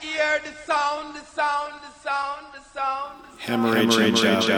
hear the sound, the sound, the sound, the sound. Hemorrhage, hemorrhage,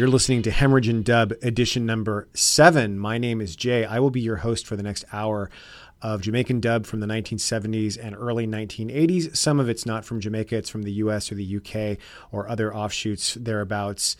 You're listening to Hemorrhage and Dub edition number seven. My name is Jay. I will be your host for the next hour of Jamaican dub from the 1970s and early 1980s. Some of it's not from Jamaica, it's from the US or the UK or other offshoots thereabouts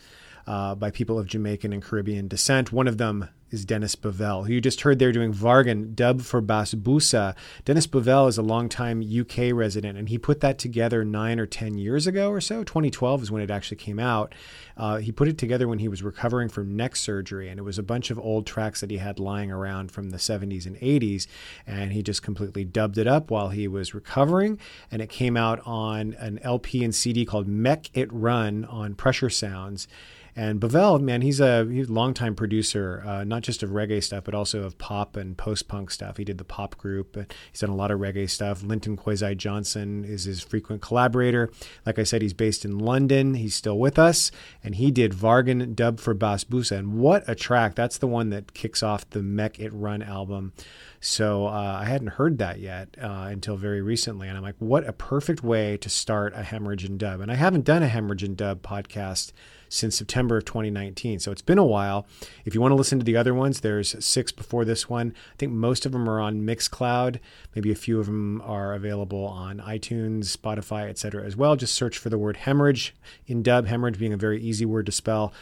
uh, by people of Jamaican and Caribbean descent. One of them is Dennis Bovell, who you just heard there doing Vargan, dub for Bass Boussa. Dennis Bovell is a longtime UK resident, and he put that together nine or 10 years ago or so. 2012 is when it actually came out. Uh, he put it together when he was recovering from neck surgery, and it was a bunch of old tracks that he had lying around from the 70s and 80s, and he just completely dubbed it up while he was recovering, and it came out on an LP and CD called Mek It Run on Pressure Sounds. And Bovell, man, he's a he's a longtime producer, uh, not just of reggae stuff, but also of pop and post punk stuff. He did the pop group. He's done a lot of reggae stuff. Linton Kwesi Johnson is his frequent collaborator. Like I said, he's based in London. He's still with us, and he did Vargan dub for Bass Boussa. And what a track! That's the one that kicks off the Mek It Run album. So uh, I hadn't heard that yet uh, until very recently. And I'm like, what a perfect way to start a hemorrhage and dub. And I haven't done a hemorrhage and dub podcast since September of 2019. So it's been a while. If you want to listen to the other ones, there's six before this one. I think most of them are on Mixcloud. Maybe a few of them are available on iTunes, Spotify, etc. as well. Just search for the word hemorrhage in dub, hemorrhage being a very easy word to spell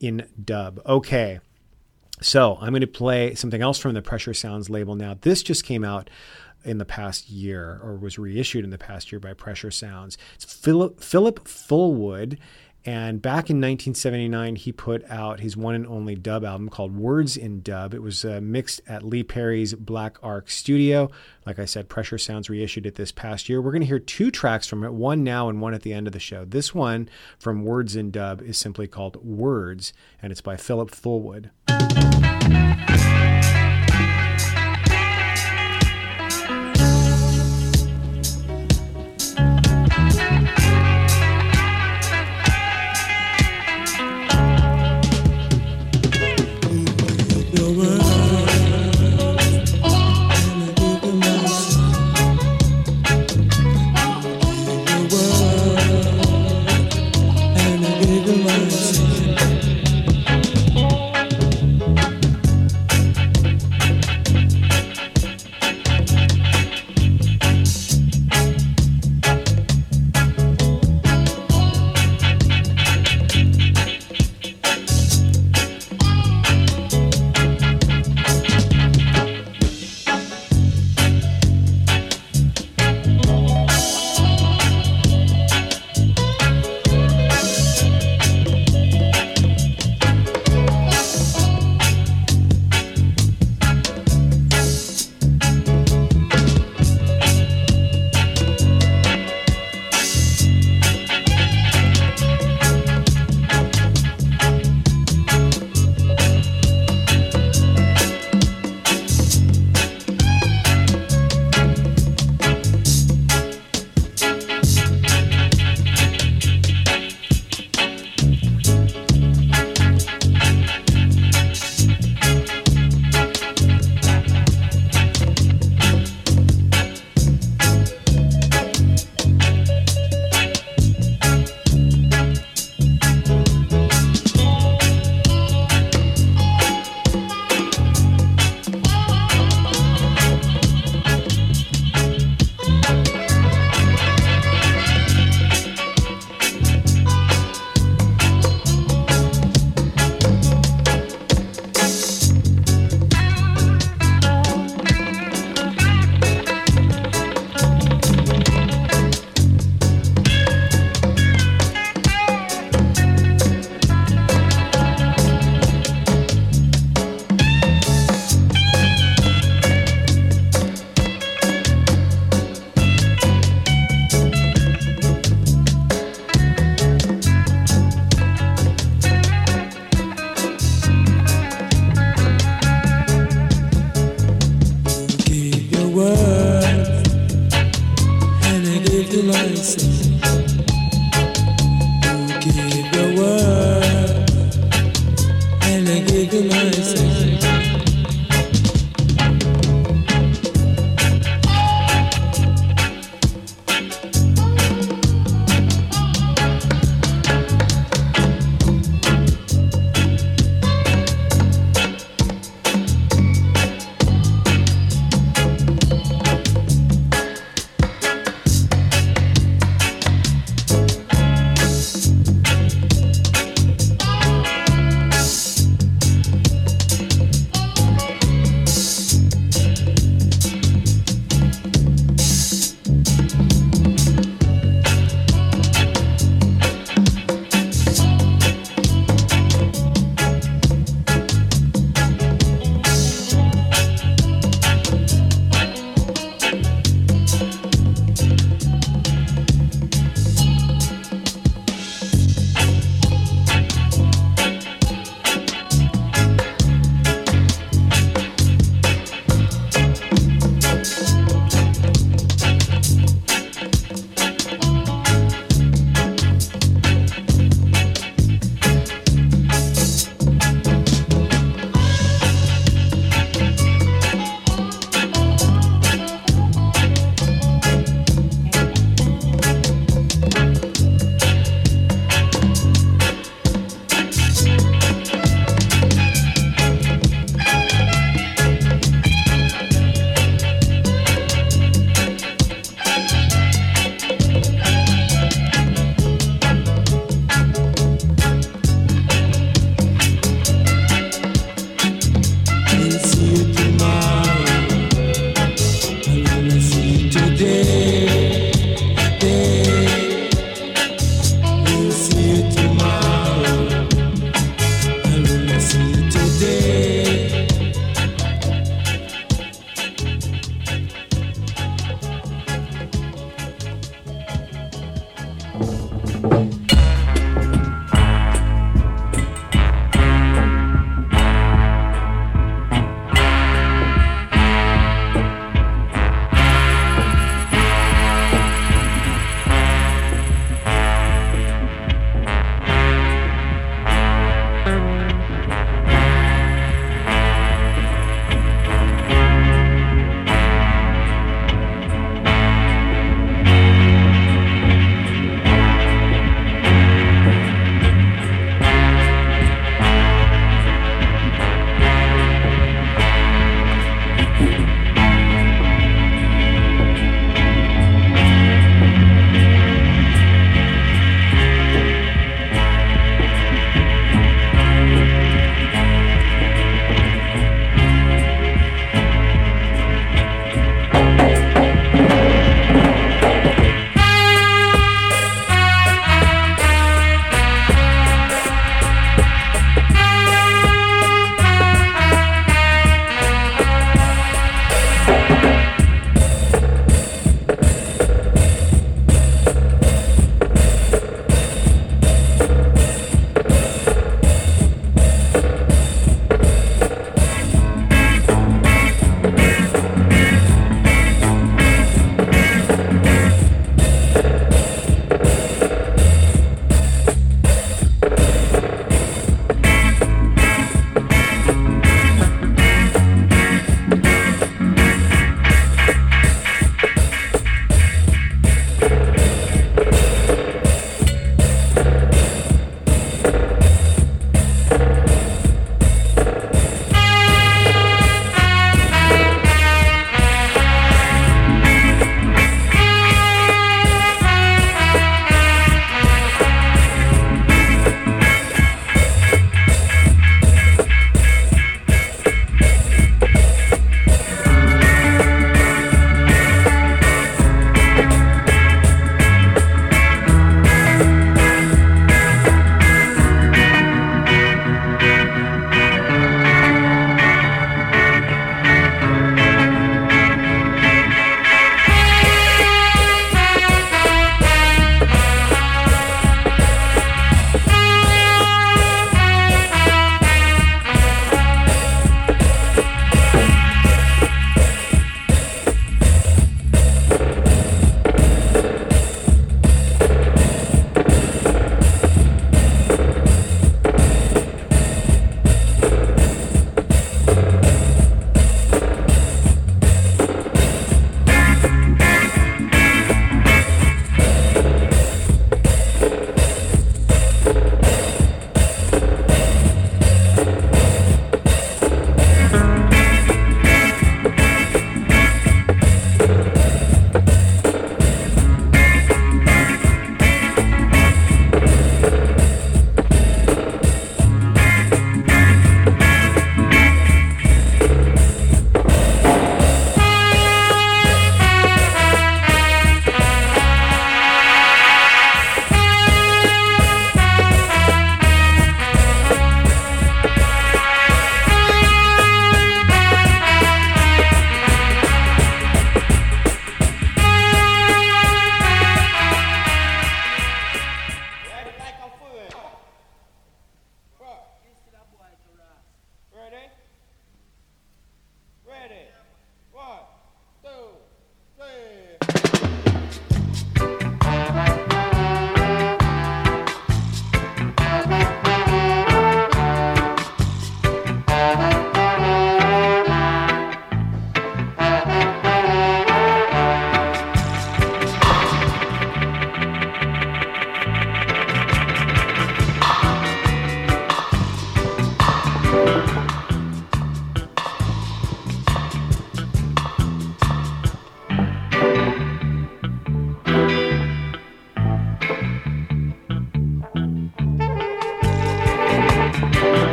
in dub. Okay. So I'm going to play something else from the Pressure Sounds label now. This just came out in the past year or was reissued in the past year by Pressure Sounds. It's Philip, Philip Fullwood and back in 1979, he put out his one and only dub album called Words in Dub. It was uh, mixed at Lee Perry's Black Ark Studio. Like I said, Pressure Sounds reissued it this past year. We're going to hear two tracks from it, one now and one at the end of the show. This one from Words in Dub is simply called Words, and it's by Philip Fullwood.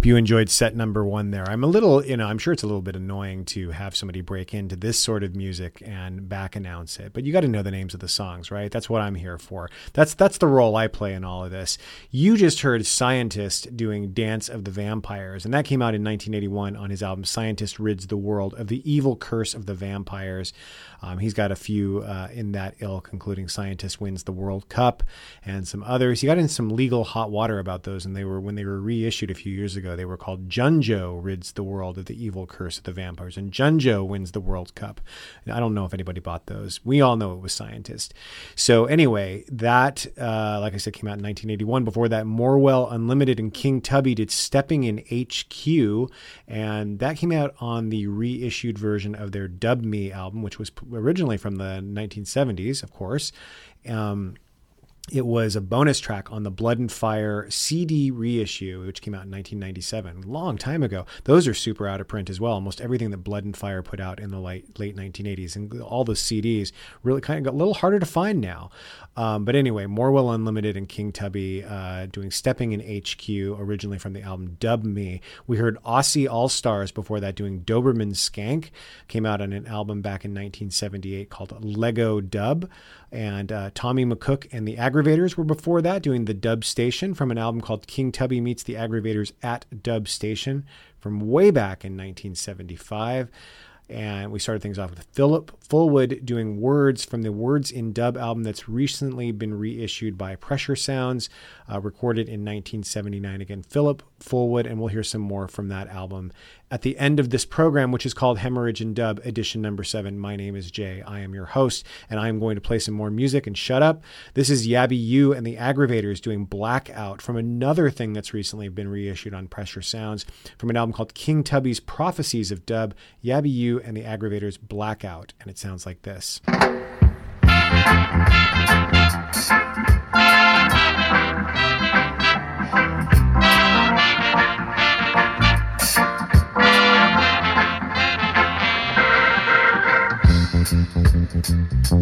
Hope you enjoyed set number one there. I'm a little, you know, I'm sure it's a little bit annoying to have somebody break into this sort of music and back announce it, but you got to know the names of the songs, right? That's what I'm here for. That's that's the role I play in all of this. You just heard Scientist doing Dance of the Vampires, and that came out in 1981 on his album Scientist Rids the World of the Evil Curse of the Vampires. Um, he's got a few uh, in that ilk, including Scientist Wins the World Cup and some others. He got in some legal hot water about those, and they were when they were reissued a few years ago. They were called Junjo Rids the World of the Evil Curse of the Vampires, and Junjo Wins the World Cup. And I don't know if anybody bought those. We all know it was Scientist. So anyway, that uh, like I said came out in 1981. Before that, Morwell Unlimited and King Tubby did Stepping in HQ, and that came out on the reissued version of their Dub Me album, which was originally from the 1970s, of course. Um, it was a bonus track on the Blood and Fire CD reissue, which came out in 1997, long time ago. Those are super out of print as well. Almost everything that Blood and Fire put out in the late late 1980s, and all the CDs really kind of got a little harder to find now. Um, but anyway, Morwell Unlimited and King Tubby uh, doing Stepping in HQ, originally from the album Dub Me. We heard Ossie All Stars before that doing Doberman Skank, came out on an album back in 1978 called Leggo Dub. And uh, Tommy McCook and the Aggrovators were before that doing the Dub Station from an album called King Tubby Meets the Aggrovators at Dub Station from way back in 1975. And we started things off with Philip Fullwood doing words from the Words in Dub album that's recently been reissued by Pressure Sounds, uh, recorded in 1979. Again, Philip Fullwood, and we'll hear some more from that album at the end of this program, which is called Hemorrhage and Dub, edition number seven. My name is Jay. I am your host, and I am going to play some more music and shut up. This is Yabby U and the Aggrovators doing Blackout from another thing that's recently been reissued on Pressure Sounds from an album called King Tubby's Prophecies of Dub, Yabby U and the Aggrovators Blackout. And it sounds like this. Babylon, fa,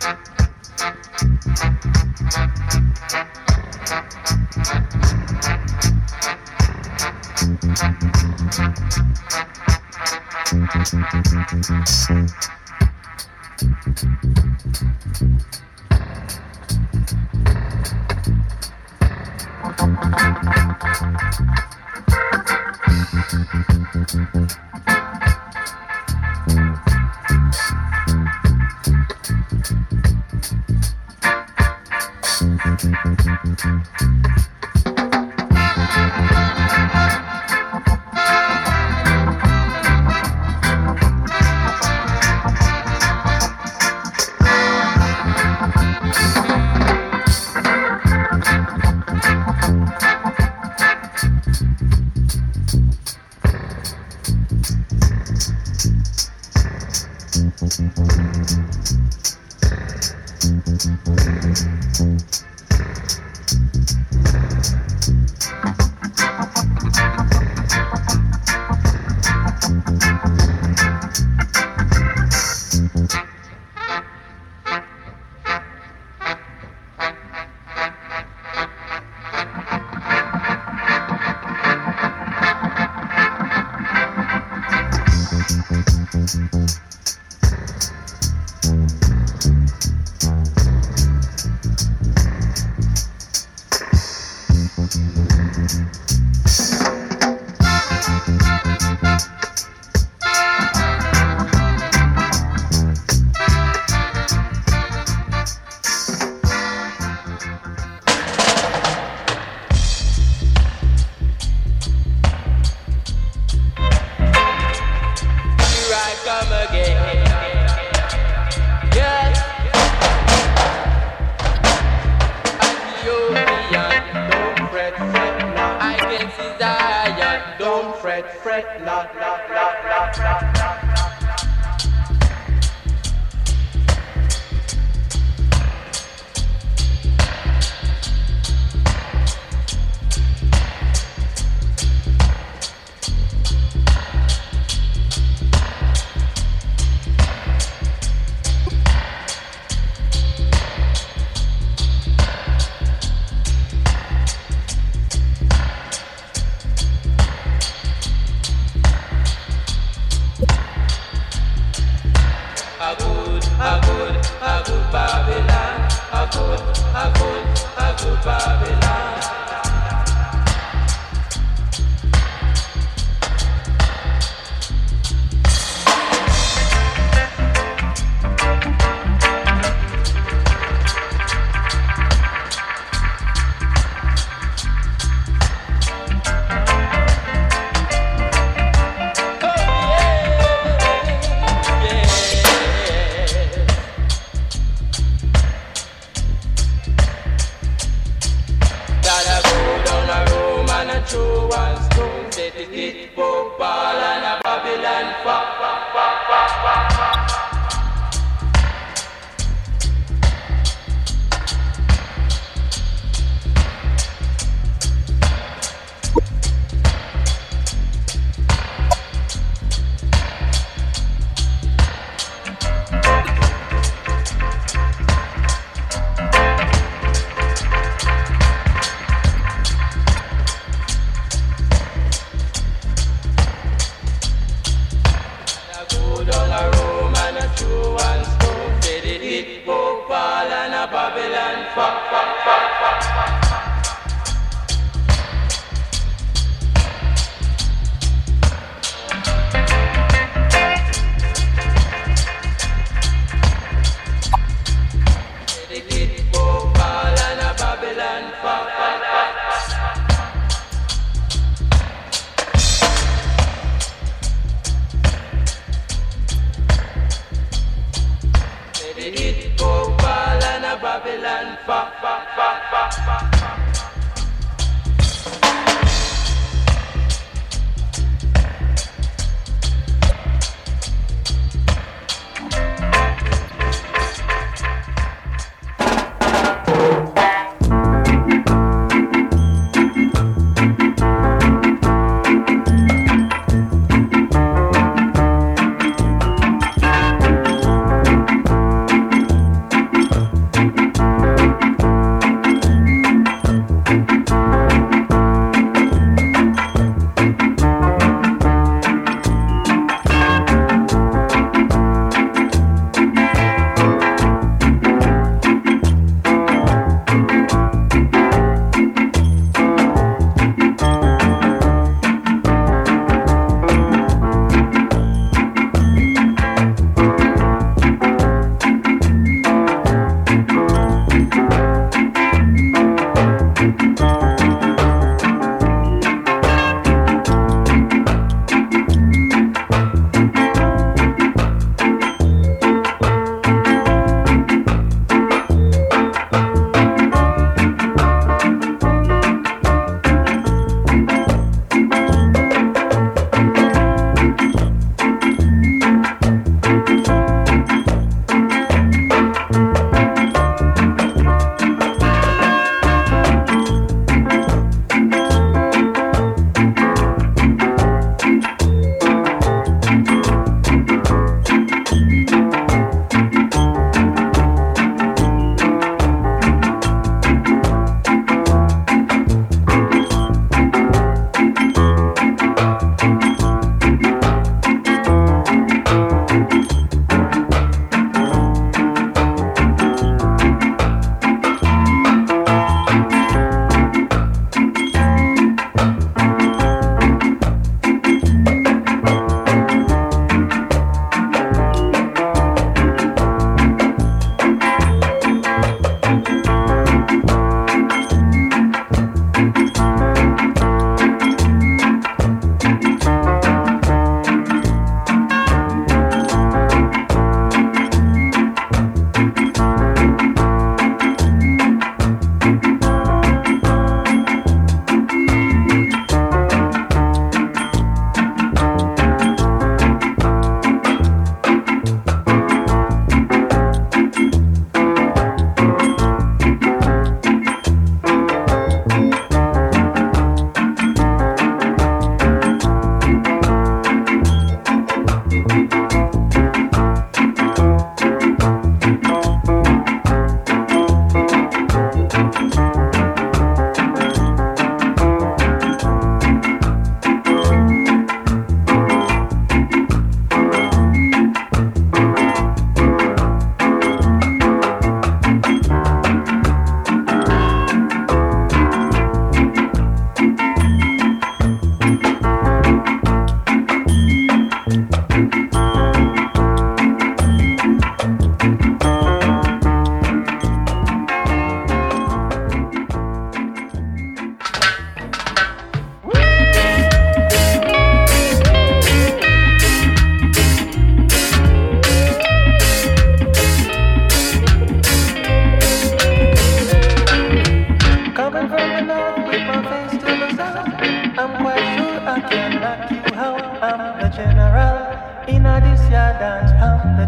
fa, fa, fa, fa.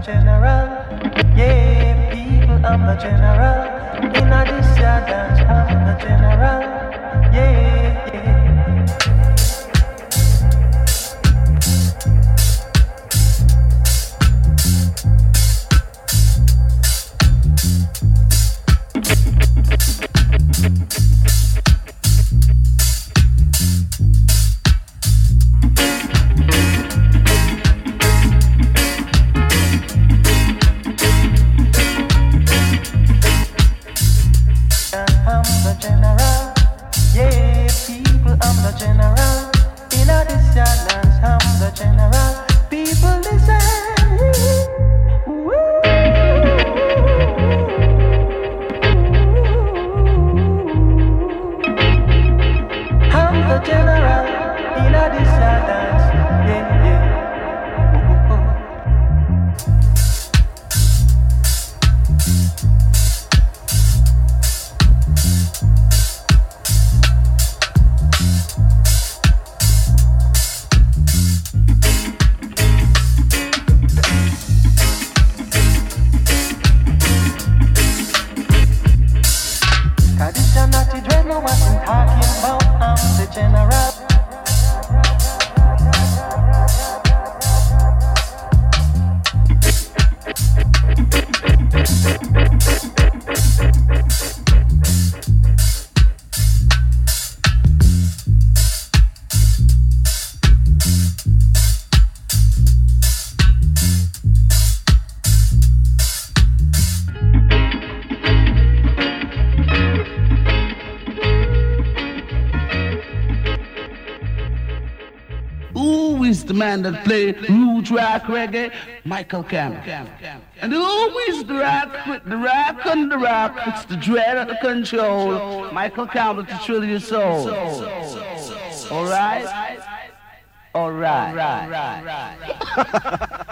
general. Yeah, people, I'm the general. In a this I'm the general. Yeah. Man that play root rock reggae, Michael Campbell. And always the rock with the rock and the rock, it's the dread of the control. Michael Campbell to thrill your soul. All right? All right. All right.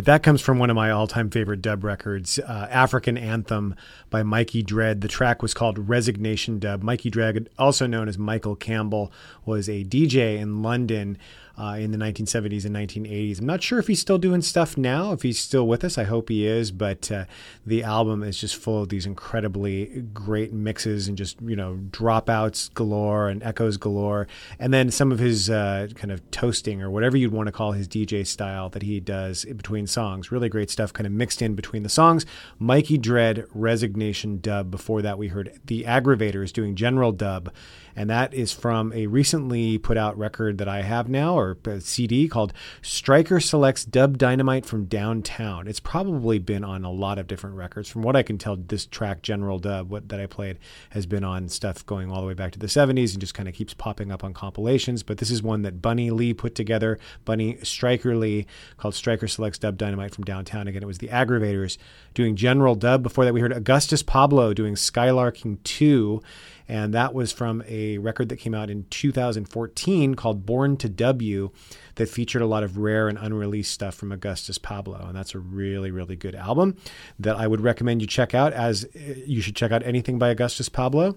right, that comes from one of my all time favorite dub records, uh, African Anthem by Mikey Dread. The track was called Resignation Dub. Mikey Dread, also known as Michael Campbell, was a DJ in London uh, in the 1970s and 1980s. I'm not sure if he's still doing stuff now, if he's still with us. I hope he is. But uh, the album is just full of these incredibly great mixes and just, you know, dropouts galore and echoes galore. And then some of his uh, kind of toasting or whatever you'd want to call his DJ style that he does between songs. Really great stuff kind of mixed in between the songs. Mikey Dread, Resignation dub. Before that, we heard The Aggrovators doing general dub and that is from a recently put out record that I have now, or CD called Striker Selects Dub Dynamite from Downtown. It's probably been on a lot of different records. From what I can tell, this track, General Dub, what, that I played, has been on stuff going all the way back to the 70s and just kind of keeps popping up on compilations. But this is one that Bunny Lee put together, Bunny Striker Lee, called Striker Selects Dub Dynamite from Downtown. Again, it was the Aggrovators doing General Dub. Before that, we heard Augustus Pablo doing Skylarking 2 and that was from a record that came out in 2014 called Born to W that featured a lot of rare and unreleased stuff from Augustus Pablo. And that's a really, really good album that I would recommend you check out, as uh, you should check out anything by Augustus Pablo.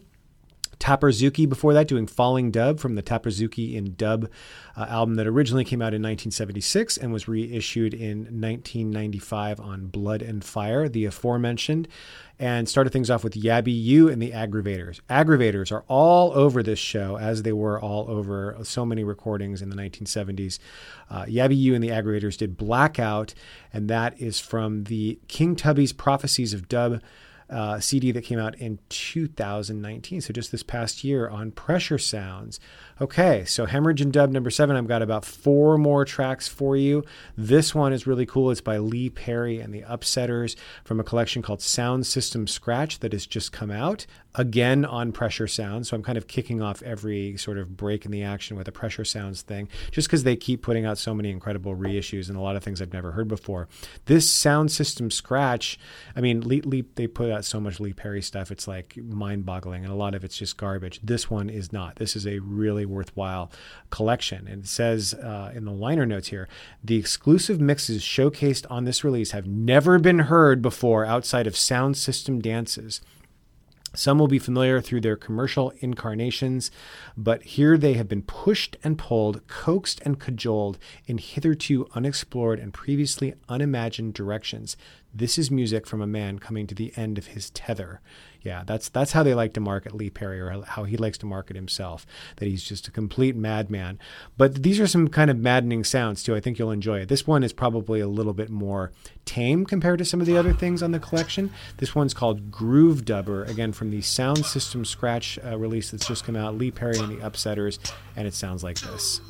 Tappa Zukie before that, doing Falling Dub from the Tappa Zukie in Dub uh, album that originally came out in 1976 and was reissued in 1995 on Blood and Fire, the aforementioned, and started things off with Yabby U and the Aggrovators. Aggrovators are all over this show, as they were all over so many recordings in the 1970s. Uh, Yabby U and the Aggrovators did Blackout, and that is from the King Tubby's Prophecies of Dub uh, CD that came out in 2019. So just this past year on Pressure Sounds. Okay, so Hemorrhage and Dub number seven. I've got about four more tracks for you. This one is really cool. It's by Lee Perry and the Upsetters from a collection called Sound System Scratch that has just come out again on Pressure Sounds. So I'm kind of kicking off every sort of break in the action with a Pressure Sounds thing, just because they keep putting out so many incredible reissues and a lot of things I've never heard before. This Sound System Scratch, I mean, Lee, Lee, they put out so much Lee Perry stuff. It's like mind boggling, and a lot of it's just garbage. This one is not. This is a really worthwhile collection. And it says uh, in the liner notes here the exclusive mixes showcased on this release have never been heard before outside of sound system dances. Some will be familiar through their commercial incarnations, but here they have been pushed and pulled, coaxed and cajoled in hitherto unexplored and previously unimagined directions. This is music from a man coming to the end of his tether. Yeah, that's that's how they like to market Lee Perry, or how he likes to market himself. That he's just a complete madman. But these are some kind of maddening sounds too. I think you'll enjoy it. This one is probably a little bit more tame compared to some of the other things on the collection. This one's called Groove Dubber, again from the Sound System Scratch uh, release that's just come out. Lee Perry and the Upsetters, and it sounds like this.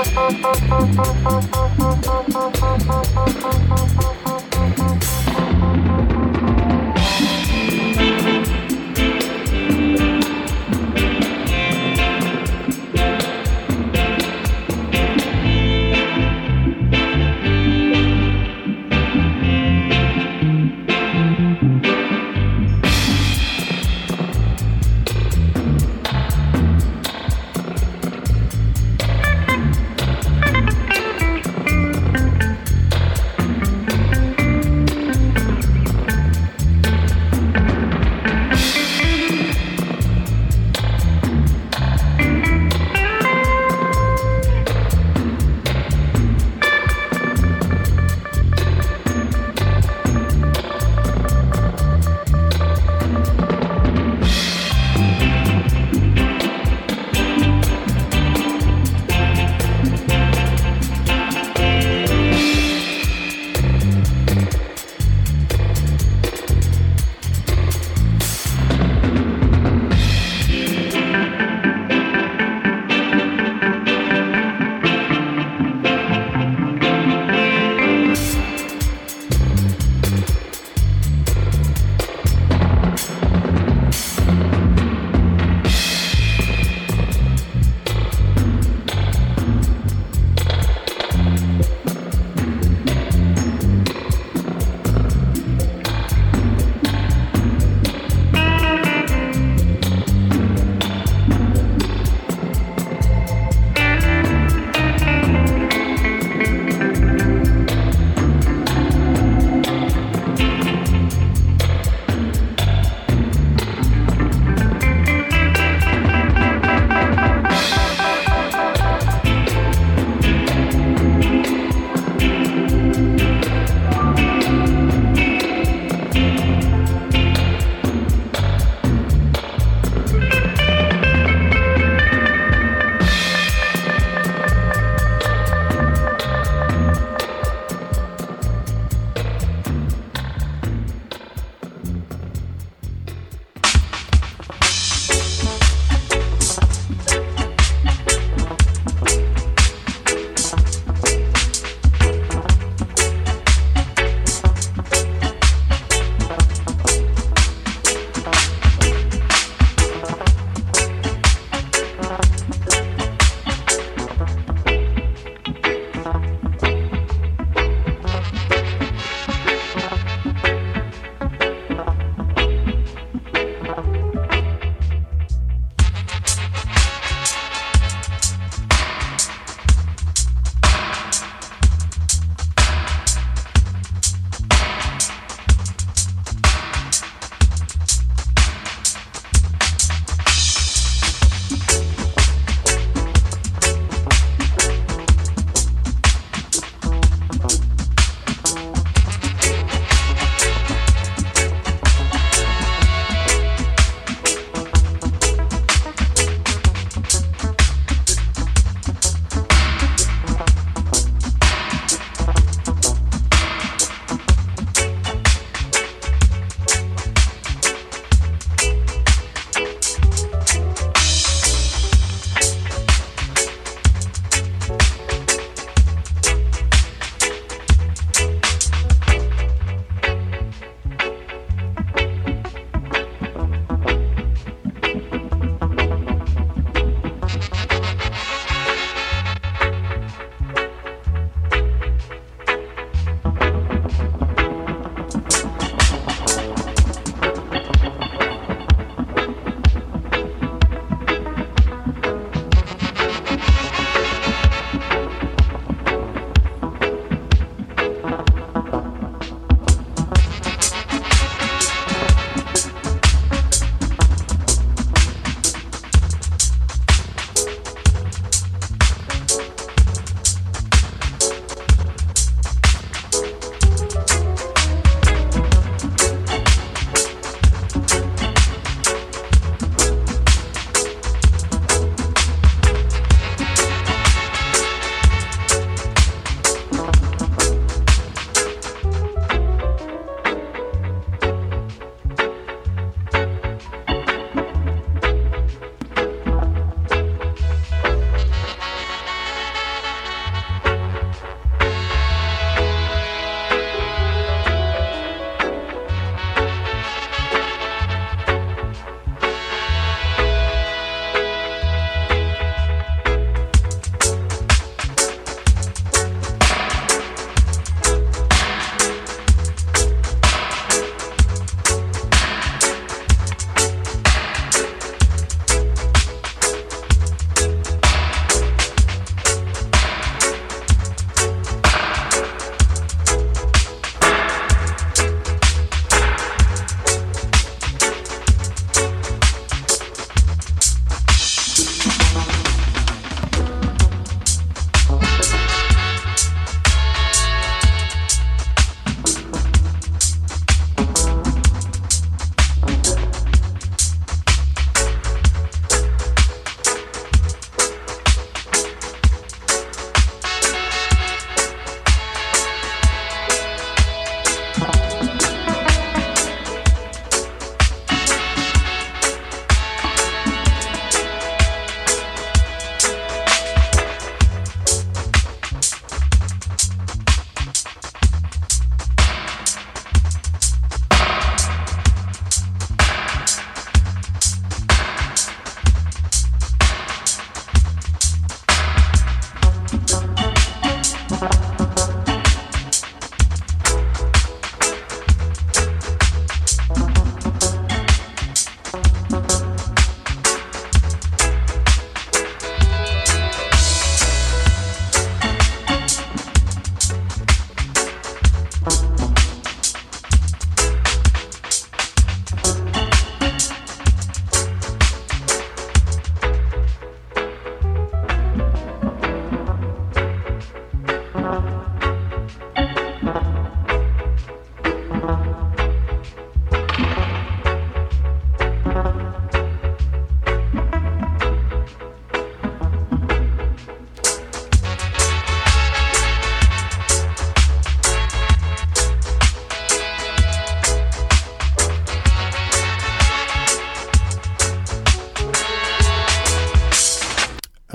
Thank you.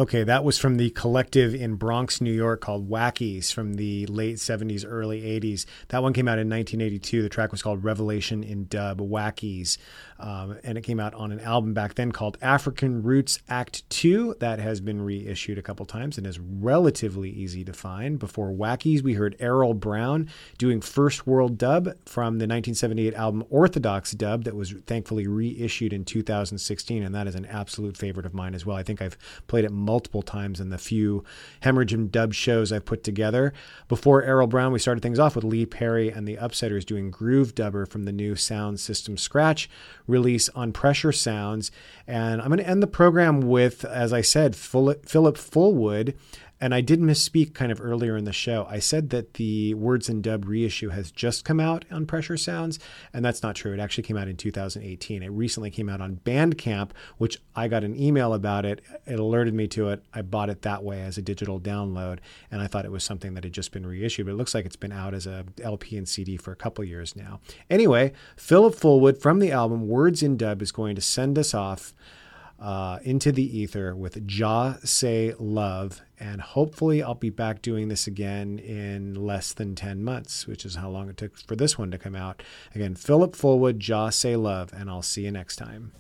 Okay, that was from the collective in Bronx, New York called Wackies from the late 70s, early 80s. That one came out in 1982. The track was called Revelation in Dub Wackies. Um, and it came out on an album back then called African Roots Act 2. That has been reissued a couple times and is relatively easy to find. Before Wackies, we heard Errol Brown doing First World Dub from the 1978 album Orthodox Dub that was thankfully reissued in 2016. And that is an absolute favorite of mine as well. I think I've played it multiple times in the few Hemorrhage and Dub shows I've put together. Before Errol Brown, we started things off with Lee Perry and the Upsetters doing Groove Dubber from the new Sound System Scratch release on Pressure Sounds. And I'm going to end the program with, as I said, Philip Fullwood and I did misspeak kind of earlier in the show. I said that the Words in Dub reissue has just come out on Pressure Sounds, and that's not true. It actually came out in 2018. It recently came out on Bandcamp, which I got an email about it. It alerted me to it. I bought it that way as a digital download, and I thought it was something that had just been reissued, but it looks like it's been out as a LP and CD for a couple years now. Anyway, Philip Fullwood from the album Words in Dub is going to send us off uh, into the ether with Jah Say Love. And hopefully, I'll be back doing this again in less than 10 months, which is how long it took for this one to come out. Again, Philip Fullwood, Jah Say Love, and I'll see you next time.